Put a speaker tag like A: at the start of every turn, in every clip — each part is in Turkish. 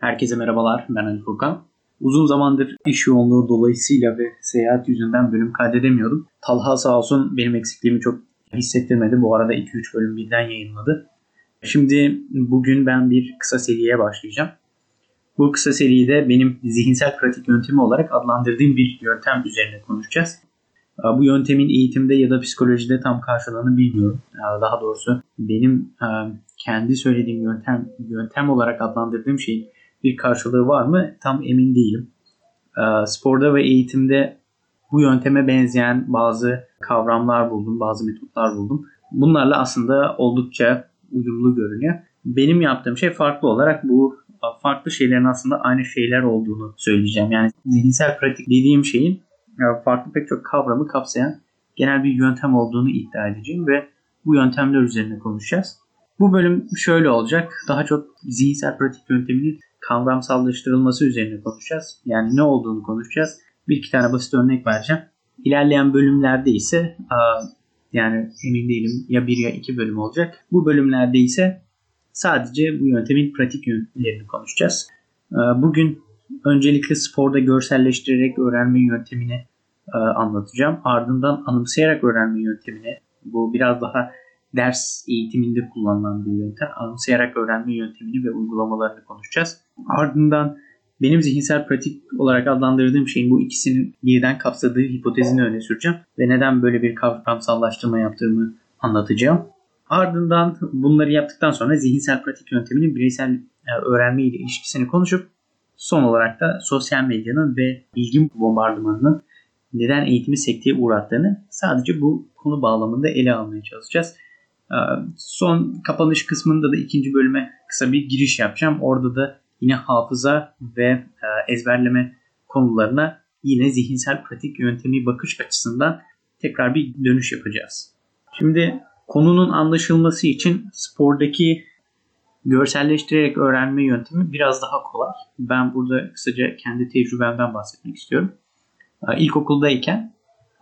A: Herkese merhabalar, ben Ali Furkan. Uzun zamandır iş yoğunluğu dolayısıyla ve seyahat yüzünden bölüm kaydedemiyordum. Talha sağ olsun benim eksikliğimi çok hissettirmedi. Bu arada 2-3 bölüm birden yayınladı. Şimdi bugün ben bir kısa seriye başlayacağım. Bu kısa seride benim zihinsel pratik yöntemi olarak adlandırdığım bir yöntem üzerine konuşacağız. Bu yöntemin eğitimde ya da psikolojide tam karşılığını bilmiyorum. Daha doğrusu benim kendi söylediğim yöntem yöntem olarak adlandırdığım şeyin bir karşılığı var mı tam emin değilim. Sporda ve eğitimde bu yönteme benzeyen bazı kavramlar buldum, bazı metotlar buldum. Bunlarla aslında oldukça uyumlu görünüyor. Benim yaptığım şey farklı olarak bu farklı şeylerin aslında aynı şeyler olduğunu söyleyeceğim. Yani zihinsel pratik dediğim şeyin farklı pek çok kavramı kapsayan genel bir yöntem olduğunu iddia edeceğim ve bu yöntemler üzerine konuşacağız. Bu bölüm şöyle olacak. Daha çok zihinsel pratik yönteminin kavramsallaştırılması üzerine konuşacağız. Yani ne olduğunu konuşacağız. Bir iki tane basit örnek vereceğim. İlerleyen bölümlerde ise yani emin değilim ya bir ya iki bölüm olacak. Bu bölümlerde ise sadece bu yöntemin pratik yöntemlerini konuşacağız. Bugün öncelikle sporda görselleştirerek öğrenme yöntemini anlatacağım. Ardından anımsayarak öğrenme yöntemini bu biraz daha ders eğitiminde kullanılan bir yöntem. Anımsayarak öğrenme yöntemini ve uygulamalarını konuşacağız. Ardından benim zihinsel pratik olarak adlandırdığım şeyin bu ikisinin birden kapsadığı hipotezini öne süreceğim ve neden böyle bir kavramsallaştırma yaptığımı anlatacağım. Ardından bunları yaptıktan sonra zihinsel pratik yönteminin bireysel e, öğrenme ile ilişkisini konuşup son olarak da sosyal medyanın ve bilgi bombardımanının neden eğitimi sekteye uğrattığını sadece bu konu bağlamında ele almaya çalışacağız. Ee, son kapanış kısmında da ikinci bölüme kısa bir giriş yapacağım. Orada da yine hafıza ve e, ezberleme konularına yine zihinsel pratik yöntemi bakış açısından tekrar bir dönüş yapacağız. Şimdi konunun anlaşılması için spordaki görselleştirerek öğrenme yöntemi biraz daha kolay. Ben burada kısaca kendi tecrübemden bahsetmek istiyorum. Ee, ilkokuldayken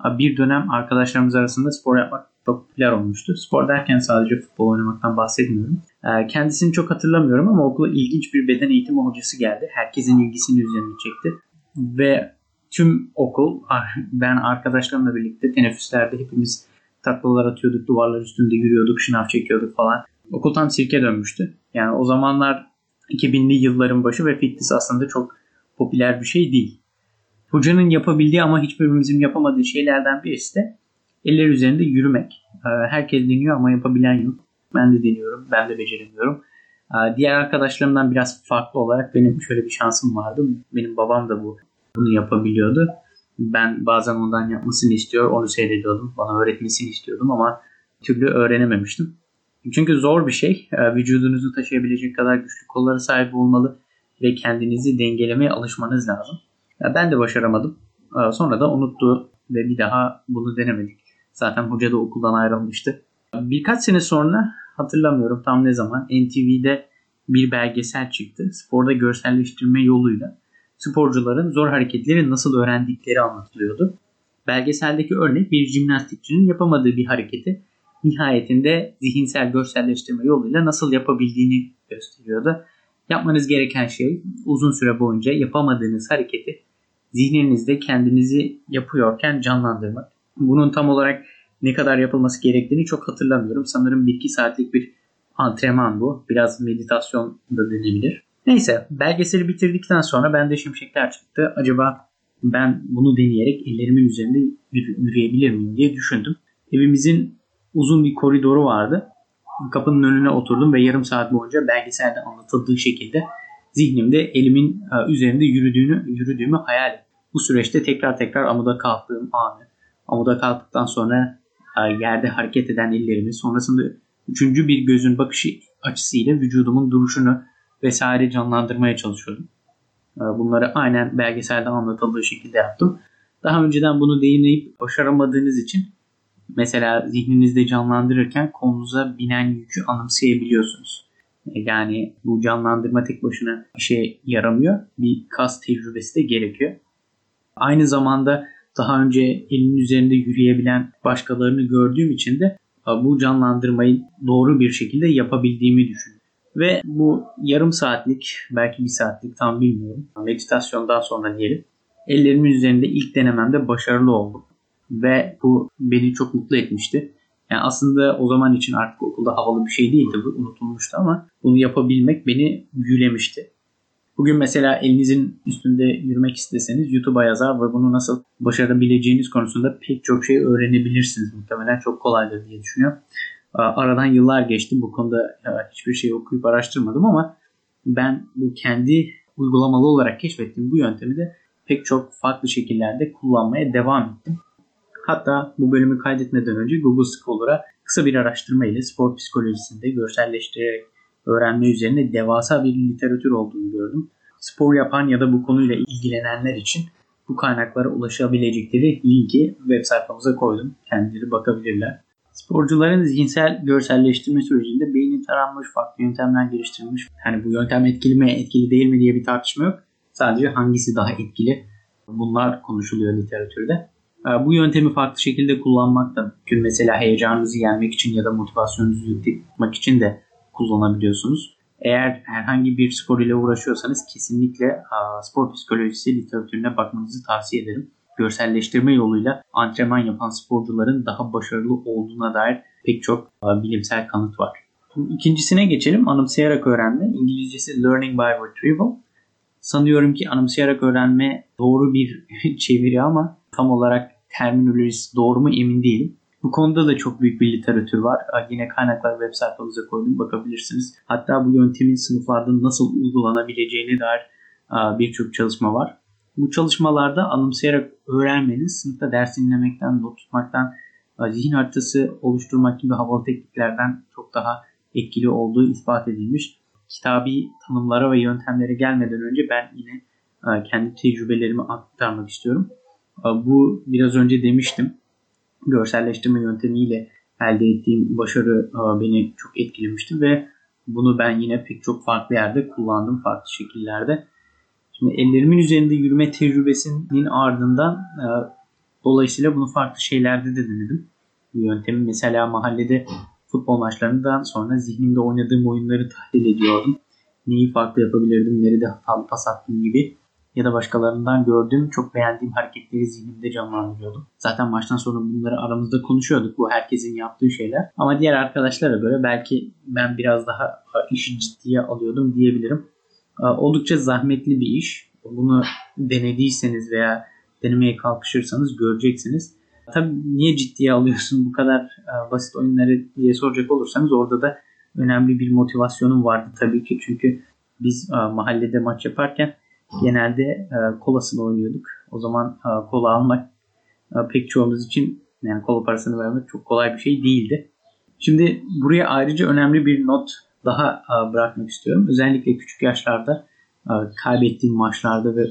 A: bir dönem arkadaşlarımız arasında spor yapmak popüler olmuştu. Spor derken sadece futbol oynamaktan bahsetmiyorum. Ee, kendisini çok hatırlamıyorum ama okula ilginç bir beden eğitimi hocası geldi. Herkesin ilgisini üzerine çekti. Ve tüm okul, ben arkadaşlarımla birlikte teneffüslerde hepimiz taklalar atıyorduk, duvarlar üstünde yürüyorduk, şınav çekiyorduk falan. Okul tam sirke dönmüştü. Yani o zamanlar 2000'li yılların başı ve fitness aslında çok popüler bir şey değil. Hocanın yapabildiği ama hiçbirimizin yapamadığı şeylerden birisi de eller üzerinde yürümek. Ee, herkes deniyor ama yapabilen yok. Ben de deniyorum, ben de beceremiyorum. Ee, diğer arkadaşlarımdan biraz farklı olarak benim şöyle bir şansım vardı. Benim babam da bu bunu yapabiliyordu. Ben bazen ondan yapmasını istiyor, onu seyrediyordum. Bana öğretmesini istiyordum ama türlü öğrenememiştim. Çünkü zor bir şey. Ee, vücudunuzu taşıyabilecek kadar güçlü kollara sahip olmalı ve kendinizi dengelemeye alışmanız lazım. Ben de başaramadım. Sonra da unuttu ve bir daha bunu denemedik. Zaten hoca da okuldan ayrılmıştı. Birkaç sene sonra hatırlamıyorum tam ne zaman NTV'de bir belgesel çıktı. Sporda görselleştirme yoluyla sporcuların zor hareketleri nasıl öğrendikleri anlatılıyordu. Belgeseldeki örnek bir jimnastikçinin yapamadığı bir hareketi nihayetinde zihinsel görselleştirme yoluyla nasıl yapabildiğini gösteriyordu. Yapmanız gereken şey uzun süre boyunca yapamadığınız hareketi zihninizde kendinizi yapıyorken canlandırmak. Bunun tam olarak ne kadar yapılması gerektiğini çok hatırlamıyorum. Sanırım 1-2 saatlik bir antrenman bu. Biraz meditasyon da denebilir. Neyse belgeseli bitirdikten sonra bende şimşekler çıktı. Acaba ben bunu deneyerek ellerimin üzerinde yürüyebilir miyim diye düşündüm. Evimizin uzun bir koridoru vardı. Kapının önüne oturdum ve yarım saat boyunca belgeselde anlatıldığı şekilde zihnimde elimin e, üzerinde yürüdüğünü yürüdüğümü hayal ettim. Bu süreçte tekrar tekrar amuda kalktığım anı, amuda kalktıktan sonra e, yerde hareket eden ellerimi, sonrasında üçüncü bir gözün bakışı açısıyla vücudumun duruşunu vesaire canlandırmaya çalışıyordum. E, bunları aynen belgeselde anlatıldığı şekilde yaptım. Daha önceden bunu deneyip başaramadığınız için mesela zihninizde canlandırırken kolunuza binen yükü anımsayabiliyorsunuz. Yani bu canlandırma tek başına işe yaramıyor. Bir kas tecrübesi de gerekiyor. Aynı zamanda daha önce elinin üzerinde yürüyebilen başkalarını gördüğüm için de bu canlandırmayı doğru bir şekilde yapabildiğimi düşünüyorum. Ve bu yarım saatlik belki bir saatlik tam bilmiyorum meditasyondan sonra diyelim ellerimin üzerinde ilk denememde başarılı oldum. Ve bu beni çok mutlu etmişti. Yani aslında o zaman için artık okulda havalı bir şey değildi bu unutulmuştu ama bunu yapabilmek beni büyülemişti. Bugün mesela elinizin üstünde yürümek isteseniz YouTube'a yazar ve bunu nasıl başarabileceğiniz konusunda pek çok şey öğrenebilirsiniz. Muhtemelen çok kolaydır diye düşünüyorum. Aradan yıllar geçti. Bu konuda hiçbir şey okuyup araştırmadım ama ben bu kendi uygulamalı olarak keşfettiğim bu yöntemi de pek çok farklı şekillerde kullanmaya devam ettim. Hatta bu bölümü kaydetmeden önce Google Scholar'a kısa bir araştırma ile spor psikolojisinde görselleştirerek öğrenme üzerine devasa bir literatür olduğunu gördüm. Spor yapan ya da bu konuyla ilgilenenler için bu kaynaklara ulaşabilecekleri linki web sayfamıza koydum. Kendileri bakabilirler. Sporcuların zihinsel görselleştirme sürecinde beyni taranmış, farklı yöntemler geliştirilmiş. Yani bu yöntem etkili mi, etkili değil mi diye bir tartışma yok. Sadece hangisi daha etkili bunlar konuşuluyor literatürde. Ee, bu yöntemi farklı şekilde kullanmak da mümkün. Mesela heyecanınızı yenmek için ya da motivasyonunuzu yüksek tutmak için de kullanabiliyorsunuz. Eğer herhangi bir spor ile uğraşıyorsanız kesinlikle spor psikolojisi literatürüne bakmanızı tavsiye ederim. Görselleştirme yoluyla antrenman yapan sporcuların daha başarılı olduğuna dair pek çok bilimsel kanıt var. İkincisine geçelim. Anımsayarak öğrenme. İngilizcesi Learning by Retrieval. Sanıyorum ki anımsayarak öğrenme doğru bir çeviri ama tam olarak terminolojisi doğru mu emin değilim. Bu konuda da çok büyük bir literatür var. Yine kaynaklar web sayfamıza koydum bakabilirsiniz. Hatta bu yöntemin sınıflarda nasıl uygulanabileceğine dair birçok çalışma var. Bu çalışmalarda anımsayarak öğrenmenin sınıfta ders dinlemekten, not tutmaktan, zihin haritası oluşturmak gibi havalı tekniklerden çok daha etkili olduğu ispat edilmiş. Kitabi tanımlara ve yöntemlere gelmeden önce ben yine kendi tecrübelerimi aktarmak istiyorum. Bu biraz önce demiştim görselleştirme yöntemiyle elde ettiğim başarı e, beni çok etkilemişti ve bunu ben yine pek çok farklı yerde kullandım farklı şekillerde. Şimdi ellerimin üzerinde yürüme tecrübesinin ardından e, dolayısıyla bunu farklı şeylerde de denedim. Bu yöntemi mesela mahallede futbol maçlarından sonra zihnimde oynadığım oyunları tahlil ediyordum. Neyi farklı yapabilirdim, nerede hatalı pas attım gibi ya da başkalarından gördüğüm çok beğendiğim hareketleri zihnimde canlandırıyordum. Zaten maçtan sonra bunları aramızda konuşuyorduk. Bu herkesin yaptığı şeyler. Ama diğer arkadaşlara göre belki ben biraz daha işi ciddiye alıyordum diyebilirim. Oldukça zahmetli bir iş. Bunu denediyseniz veya denemeye kalkışırsanız göreceksiniz. Tabii niye ciddiye alıyorsun bu kadar basit oyunları diye soracak olursanız orada da önemli bir motivasyonum vardı tabii ki. Çünkü biz mahallede maç yaparken genelde e, kolasını oynuyorduk. O zaman e, kola almak e, pek çoğumuz için yani kola parasını vermek çok kolay bir şey değildi. Şimdi buraya ayrıca önemli bir not daha e, bırakmak istiyorum. Özellikle küçük yaşlarda e, kaybettiğim maçlarda ve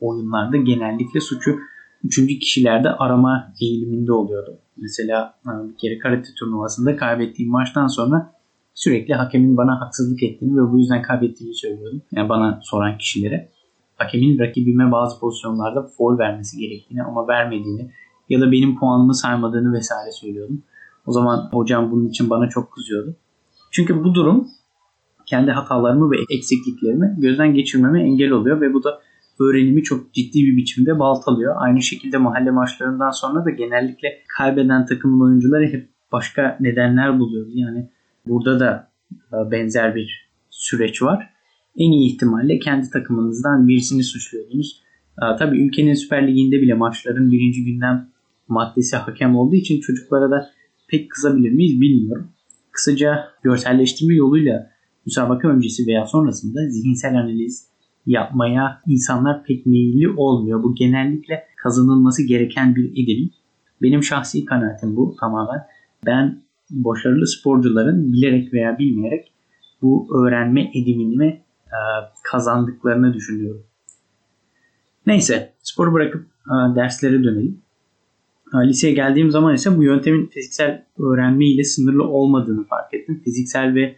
A: oyunlarda genellikle suçu üçüncü kişilerde arama eğiliminde oluyordu. Mesela e, bir kere karate turnuvasında kaybettiğim maçtan sonra sürekli hakemin bana haksızlık ettiğini ve bu yüzden kaybettiğini söylüyordum. Yani bana soran kişilere hakemin rakibime bazı pozisyonlarda foul vermesi gerektiğini ama vermediğini ya da benim puanımı saymadığını vesaire söylüyordum. O zaman hocam bunun için bana çok kızıyordu. Çünkü bu durum kendi hatalarımı ve eksikliklerimi gözden geçirmeme engel oluyor ve bu da öğrenimi çok ciddi bir biçimde baltalıyor. Aynı şekilde mahalle maçlarından sonra da genellikle kaybeden takımın oyuncuları hep başka nedenler buluyordu. Yani burada da benzer bir süreç var en iyi ihtimalle kendi takımınızdan birisini suçluyordunuz. Aa, tabii ülkenin Süper Ligi'nde bile maçların birinci günden maddesi hakem olduğu için çocuklara da pek kızabilir miyiz bilmiyorum. Kısaca görselleştirme yoluyla müsabaka öncesi veya sonrasında zihinsel analiz yapmaya insanlar pek meyilli olmuyor. Bu genellikle kazanılması gereken bir edelim. Benim şahsi kanaatim bu tamamen. Ben başarılı sporcuların bilerek veya bilmeyerek bu öğrenme edimini e, kazandıklarını düşünüyorum. Neyse sporu bırakıp e, derslere dönelim. E, liseye geldiğim zaman ise bu yöntemin fiziksel öğrenme ile sınırlı olmadığını fark ettim. Fiziksel ve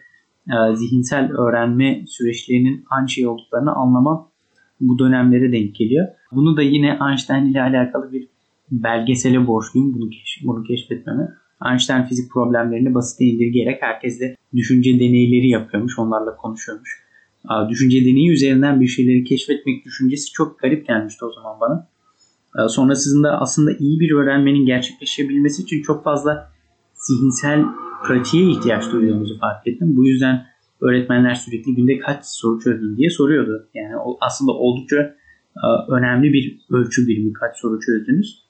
A: zihinsel öğrenme süreçlerinin aynı şey olduklarını anlamam bu dönemlere denk geliyor. Bunu da yine Einstein ile alakalı bir belgesele borçluyum bunu, keş bunu keşfetmeme. Einstein fizik problemlerini basite indirgeyerek herkes de düşünce deneyleri yapıyormuş. Onlarla konuşuyormuş. Düşünce deneyi üzerinden bir şeyleri keşfetmek düşüncesi çok garip gelmişti o zaman bana. Sonrasında aslında iyi bir öğrenmenin gerçekleşebilmesi için çok fazla zihinsel pratiğe ihtiyaç duyduğumuzu fark ettim. Bu yüzden öğretmenler sürekli günde kaç soru çözdün diye soruyordu. Yani aslında oldukça önemli bir ölçü birimi kaç soru çözdünüz.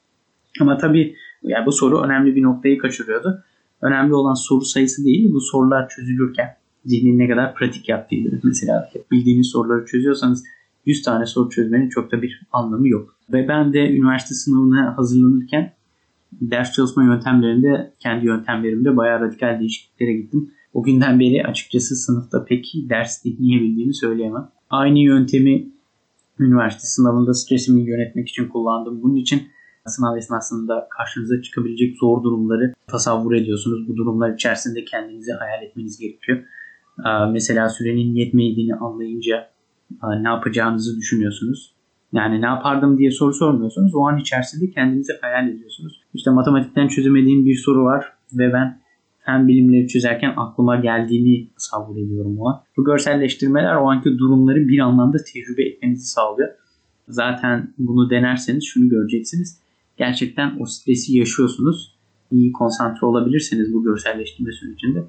A: Ama tabii yani bu soru önemli bir noktayı kaçırıyordu. Önemli olan soru sayısı değil, bu sorular çözülürken zihnin ne kadar pratik yaptığıydı. Mesela bildiğiniz soruları çözüyorsanız 100 tane soru çözmenin çok da bir anlamı yok. Ve ben de üniversite sınavına hazırlanırken ders çalışma yöntemlerinde kendi yöntemlerimde bayağı radikal değişikliklere gittim. O günden beri açıkçası sınıfta pek ders dinleyebildiğimi söyleyemem. Aynı yöntemi üniversite sınavında stresimi yönetmek için kullandım. Bunun için sınav esnasında karşınıza çıkabilecek zor durumları tasavvur ediyorsunuz. Bu durumlar içerisinde kendinizi hayal etmeniz gerekiyor. Mesela sürenin yetmediğini anlayınca ne yapacağınızı düşünüyorsunuz. Yani ne yapardım diye soru sormuyorsunuz. O an içerisinde kendinizi hayal ediyorsunuz. İşte matematikten çözemediğim bir soru var ve ben fen bilimleri çözerken aklıma geldiğini tasavvur ediyorum o an. Bu görselleştirmeler o anki durumları bir anlamda tecrübe etmenizi sağlıyor. Zaten bunu denerseniz şunu göreceksiniz. Gerçekten o stresi yaşıyorsunuz. İyi konsantre olabilirseniz bu görselleştirme sürecinde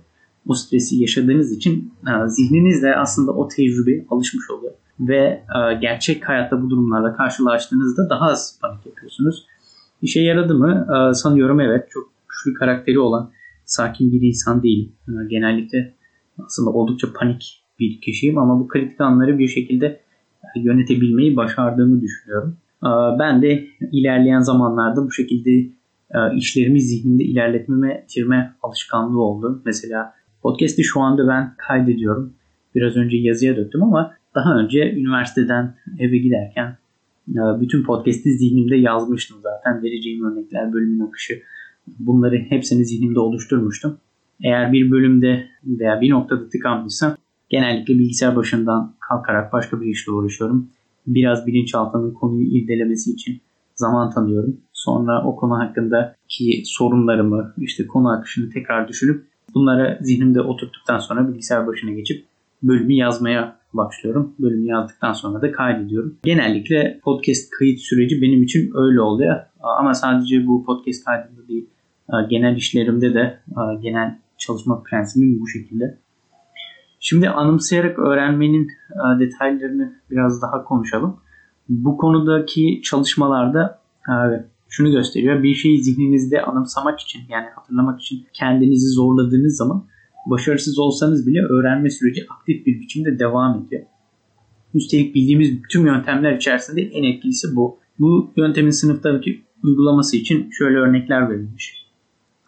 A: o stresi yaşadığınız için e, zihniniz aslında o tecrübeye alışmış oluyor. Ve e, gerçek hayatta bu durumlarla karşılaştığınızda daha az panik yapıyorsunuz. İşe yaradı mı? E, sanıyorum evet. Çok güçlü karakteri olan sakin bir insan değilim. Genellikle aslında oldukça panik bir kişiyim ama bu kritik anları bir şekilde yönetebilmeyi başardığımı düşünüyorum. Ben de ilerleyen zamanlarda bu şekilde işlerimi zihnimde ilerletmeme, bitirme alışkanlığı oldu. Mesela Podcast'i şu anda ben kaydediyorum. Biraz önce yazıya döktüm ama daha önce üniversiteden eve giderken e, bütün podcast'i zihnimde yazmıştım zaten. Vereceğim örnekler, bölümün akışı bunları hepsini zihnimde oluşturmuştum. Eğer bir bölümde veya bir noktada tıkanmışsam genellikle bilgisayar başından kalkarak başka bir işle uğraşıyorum. Biraz bilinçaltının konuyu irdelemesi için zaman tanıyorum. Sonra o konu hakkındaki sorunlarımı, işte konu akışını tekrar düşünüp Bunları zihnimde oturttuktan sonra bilgisayar başına geçip bölümü yazmaya başlıyorum. Bölümü yazdıktan sonra da kaydediyorum. Genellikle podcast kayıt süreci benim için öyle oluyor. Ama sadece bu podcast kaydında değil. Genel işlerimde de genel çalışma prensibim bu şekilde. Şimdi anımsayarak öğrenmenin detaylarını biraz daha konuşalım. Bu konudaki çalışmalarda şunu gösteriyor. Bir şeyi zihninizde anımsamak için yani hatırlamak için kendinizi zorladığınız zaman başarısız olsanız bile öğrenme süreci aktif bir biçimde devam ediyor. Üstelik bildiğimiz tüm yöntemler içerisinde en etkilisi bu. Bu yöntemin sınıftaki uygulaması için şöyle örnekler verilmiş.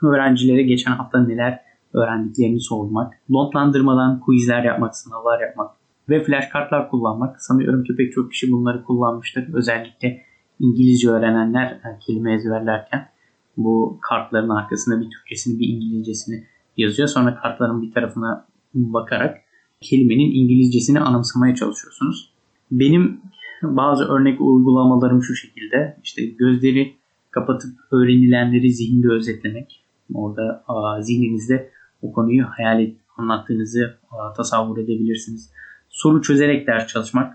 A: Öğrencilere geçen hafta neler öğrendiklerini sormak, notlandırmadan quizler yapmak, sınavlar yapmak ve flash kartlar kullanmak. Sanıyorum ki pek çok kişi bunları kullanmıştır. Özellikle İngilizce öğrenenler yani kelime ezberlerken bu kartların arkasında bir Türkçesini bir İngilizcesini yazıyor. Sonra kartların bir tarafına bakarak kelimenin İngilizcesini anımsamaya çalışıyorsunuz. Benim bazı örnek uygulamalarım şu şekilde. İşte gözleri kapatıp öğrenilenleri zihinde özetlemek. Orada a, zihninizde o konuyu hayal et, anlattığınızı a, tasavvur edebilirsiniz. Soru çözerek ders çalışmak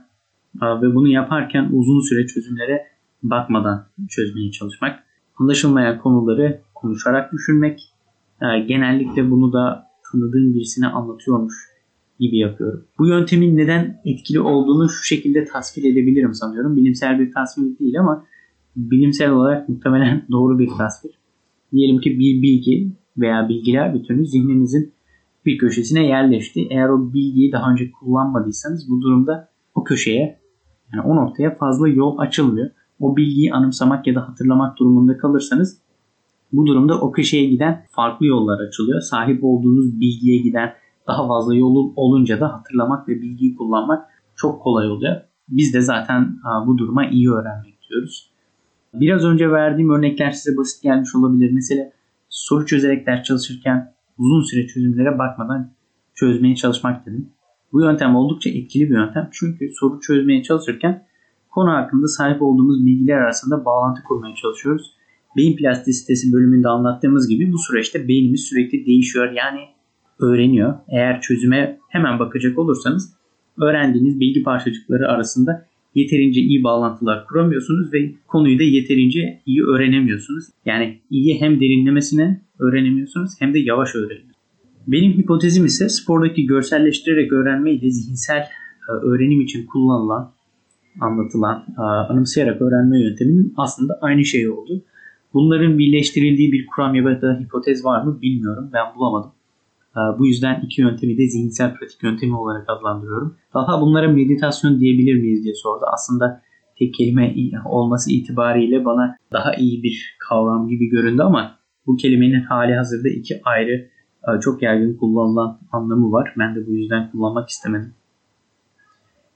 A: a, ve bunu yaparken uzun süre çözümlere bakmadan çözmeye çalışmak. Anlaşılmayan konuları konuşarak düşünmek. E, genellikle bunu da tanıdığım birisine anlatıyormuş gibi yapıyorum. Bu yöntemin neden etkili olduğunu şu şekilde tasvir edebilirim sanıyorum. Bilimsel bir tasvir değil ama bilimsel olarak muhtemelen doğru bir tasvir. Diyelim ki bir bilgi veya bilgiler bütünü zihninizin bir köşesine yerleşti. Eğer o bilgiyi daha önce kullanmadıysanız bu durumda o köşeye yani o noktaya fazla yol açılmıyor o bilgiyi anımsamak ya da hatırlamak durumunda kalırsanız bu durumda o köşeye giden farklı yollar açılıyor. Sahip olduğunuz bilgiye giden daha fazla yol olunca da hatırlamak ve bilgiyi kullanmak çok kolay oluyor. Biz de zaten bu duruma iyi öğrenmek diyoruz. Biraz önce verdiğim örnekler size basit gelmiş olabilir. Mesela soru çözerek ders çalışırken uzun süre çözümlere bakmadan çözmeye çalışmak dedim. Bu yöntem oldukça etkili bir yöntem. Çünkü soru çözmeye çalışırken konu hakkında sahip olduğumuz bilgiler arasında bağlantı kurmaya çalışıyoruz. beyin plastisitesi bölümünde anlattığımız gibi bu süreçte beynimiz sürekli değişiyor. Yani öğreniyor. Eğer çözüme hemen bakacak olursanız öğrendiğiniz bilgi parçacıkları arasında yeterince iyi bağlantılar kuramıyorsunuz ve konuyu da yeterince iyi öğrenemiyorsunuz. Yani iyi hem derinlemesine öğrenemiyorsunuz hem de yavaş öğreniyorsunuz. Benim hipotezim ise spordaki görselleştirerek öğrenme ile zihinsel e, öğrenim için kullanılan, anlatılan, e, anımsayarak öğrenme yönteminin aslında aynı şey oldu. Bunların birleştirildiği bir kuram ya da hipotez var mı bilmiyorum. Ben bulamadım. Ee, bu yüzden iki yöntemi de zihinsel pratik yöntemi olarak adlandırıyorum. Daha bunlara meditasyon diyebilir miyiz diye sordu. Aslında tek kelime olması itibariyle bana daha iyi bir kavram gibi göründü ama bu kelimenin hali hazırda iki ayrı e, çok yaygın kullanılan anlamı var. Ben de bu yüzden kullanmak istemedim.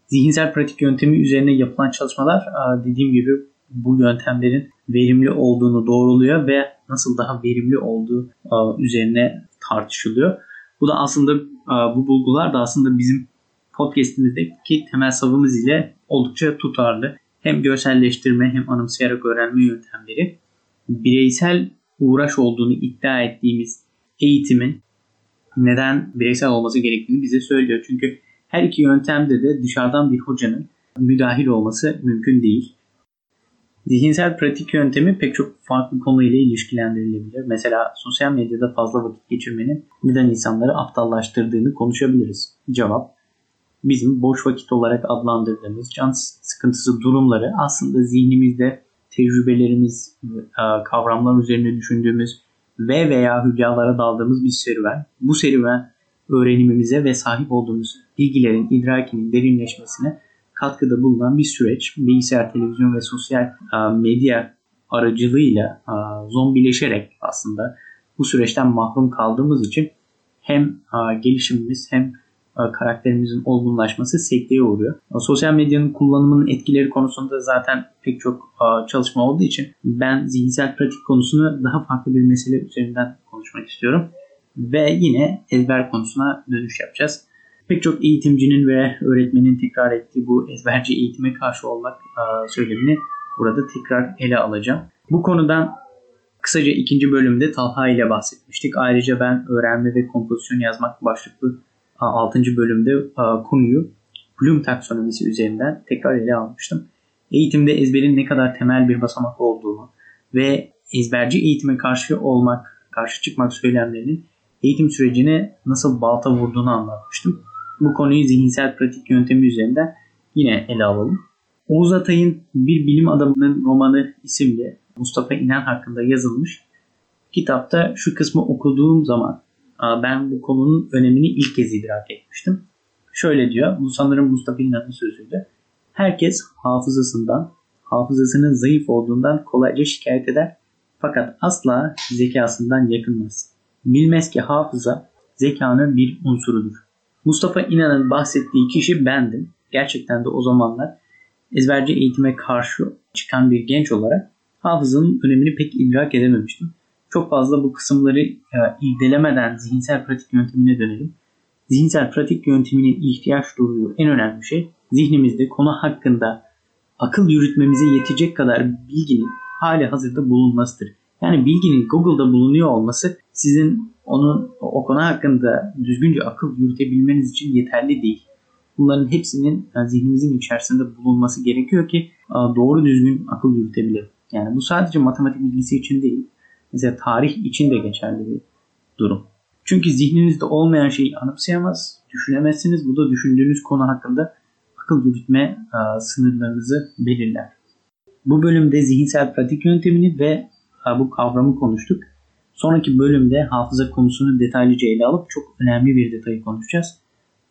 A: Zihinsel pratik yöntemi üzerine yapılan çalışmalar e, dediğim gibi bu yöntemlerin verimli olduğunu doğruluyor ve nasıl daha verimli olduğu e, üzerine tartışılıyor. Bu da aslında e, bu bulgular da aslında bizim podcast'imizdeki temel savımız ile oldukça tutarlı. Hem görselleştirme hem anımsayarak öğrenme yöntemleri bireysel uğraş olduğunu iddia ettiğimiz eğitimin neden bireysel olması gerektiğini bize söylüyor. Çünkü her iki yöntemde de dışarıdan bir hocanın müdahil olması mümkün değil. Zihinsel pratik yöntemi pek çok farklı konuyla ilişkilendirilebilir. Mesela sosyal medyada fazla vakit geçirmenin neden insanları aptallaştırdığını konuşabiliriz. Cevap bizim boş vakit olarak adlandırdığımız can sıkıntısı durumları aslında zihnimizde tecrübelerimiz, e, kavramlar üzerine düşündüğümüz ve veya hülyalara daldığımız bir serüven. Bu serüven öğrenimimize ve sahip olduğumuz bilgilerin idrakinin derinleşmesine katkıda bulunan bir süreç. Bilgisayar, televizyon ve sosyal e, medya aracılığıyla e, zombileşerek aslında bu süreçten mahrum kaldığımız için hem e, gelişimimiz hem karakterimizin olgunlaşması sekteye uğruyor. Sosyal medyanın kullanımının etkileri konusunda zaten pek çok çalışma olduğu için ben zihinsel pratik konusunu daha farklı bir mesele üzerinden konuşmak istiyorum. Ve yine ezber konusuna dönüş yapacağız pek çok eğitimcinin ve öğretmenin tekrar ettiği bu ezberci eğitime karşı olmak e, söylemini burada tekrar ele alacağım. Bu konudan kısaca ikinci bölümde Talha ile bahsetmiştik. Ayrıca ben öğrenme ve kompozisyon yazmak başlıklı 6. bölümde e, konuyu Bloom taksonomisi üzerinden tekrar ele almıştım. Eğitimde ezberin ne kadar temel bir basamak olduğunu ve ezberci eğitime karşı olmak, karşı çıkmak söylemlerinin eğitim sürecine nasıl balta vurduğunu anlatmıştım. Bu konuyu zihinsel pratik yöntemi üzerinden yine ele alalım. Oğuz Atay'ın Bir Bilim Adamının Romanı isimli Mustafa İnan hakkında yazılmış kitapta şu kısmı okuduğum zaman ben bu konunun önemini ilk kez idrak etmiştim. Şöyle diyor, bu sanırım Mustafa İnan'ın sözüydü. Herkes hafızasından, hafızasının zayıf olduğundan kolayca şikayet eder fakat asla zekasından yakınmaz. Bilmez ki hafıza zekanın bir unsurudur. Mustafa İnan'ın bahsettiği kişi bendim. Gerçekten de o zamanlar ezberci eğitime karşı çıkan bir genç olarak hafızanın önemini pek idrak edememiştim. Çok fazla bu kısımları e, irdelemeden zihinsel pratik yöntemine dönelim. Zihinsel pratik yönteminin ihtiyaç duyduğu en önemli şey zihnimizde konu hakkında akıl yürütmemize yetecek kadar bilginin hali hazırda bulunmasıdır. Yani bilginin Google'da bulunuyor olması sizin onun o konu hakkında düzgünce akıl yürütebilmeniz için yeterli değil. Bunların hepsinin yani zihnimizin içerisinde bulunması gerekiyor ki doğru düzgün akıl yürütebilelim. Yani bu sadece matematik bilgisi için değil. Mesela tarih için de geçerli bir durum. Çünkü zihninizde olmayan şeyi anımsayamaz, düşünemezsiniz. Bu da düşündüğünüz konu hakkında akıl yürütme sınırlarınızı belirler. Bu bölümde zihinsel pratik yöntemini ve bu kavramı konuştuk. Sonraki bölümde hafıza konusunu detaylıca ele alıp çok önemli bir detayı konuşacağız.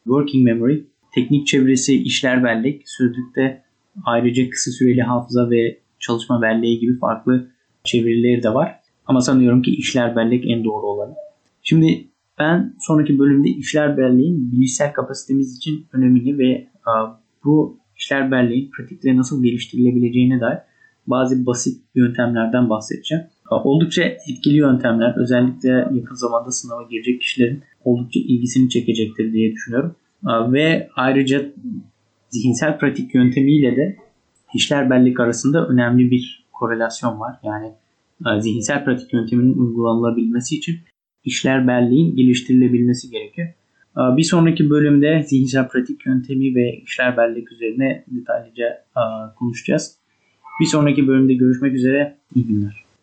A: Working Memory, teknik çevresi işler bellek, sözlükte ayrıca kısa süreli hafıza ve çalışma belleği gibi farklı çevirileri de var. Ama sanıyorum ki işler bellek en doğru olanı. Şimdi ben sonraki bölümde işler belleğin bilişsel kapasitemiz için önemini ve bu işler belleğin pratikte nasıl geliştirilebileceğine dair bazı basit yöntemlerden bahsedeceğim. Oldukça etkili yöntemler özellikle yakın zamanda sınava girecek kişilerin oldukça ilgisini çekecektir diye düşünüyorum. Ve ayrıca zihinsel pratik yöntemiyle de işler bellik arasında önemli bir korelasyon var. Yani e, zihinsel pratik yönteminin uygulanılabilmesi için işler belleğin geliştirilebilmesi gerekiyor. E, bir sonraki bölümde zihinsel pratik yöntemi ve işler bellek üzerine detaylıca e, konuşacağız. Bir sonraki bölümde görüşmek üzere. İyi günler.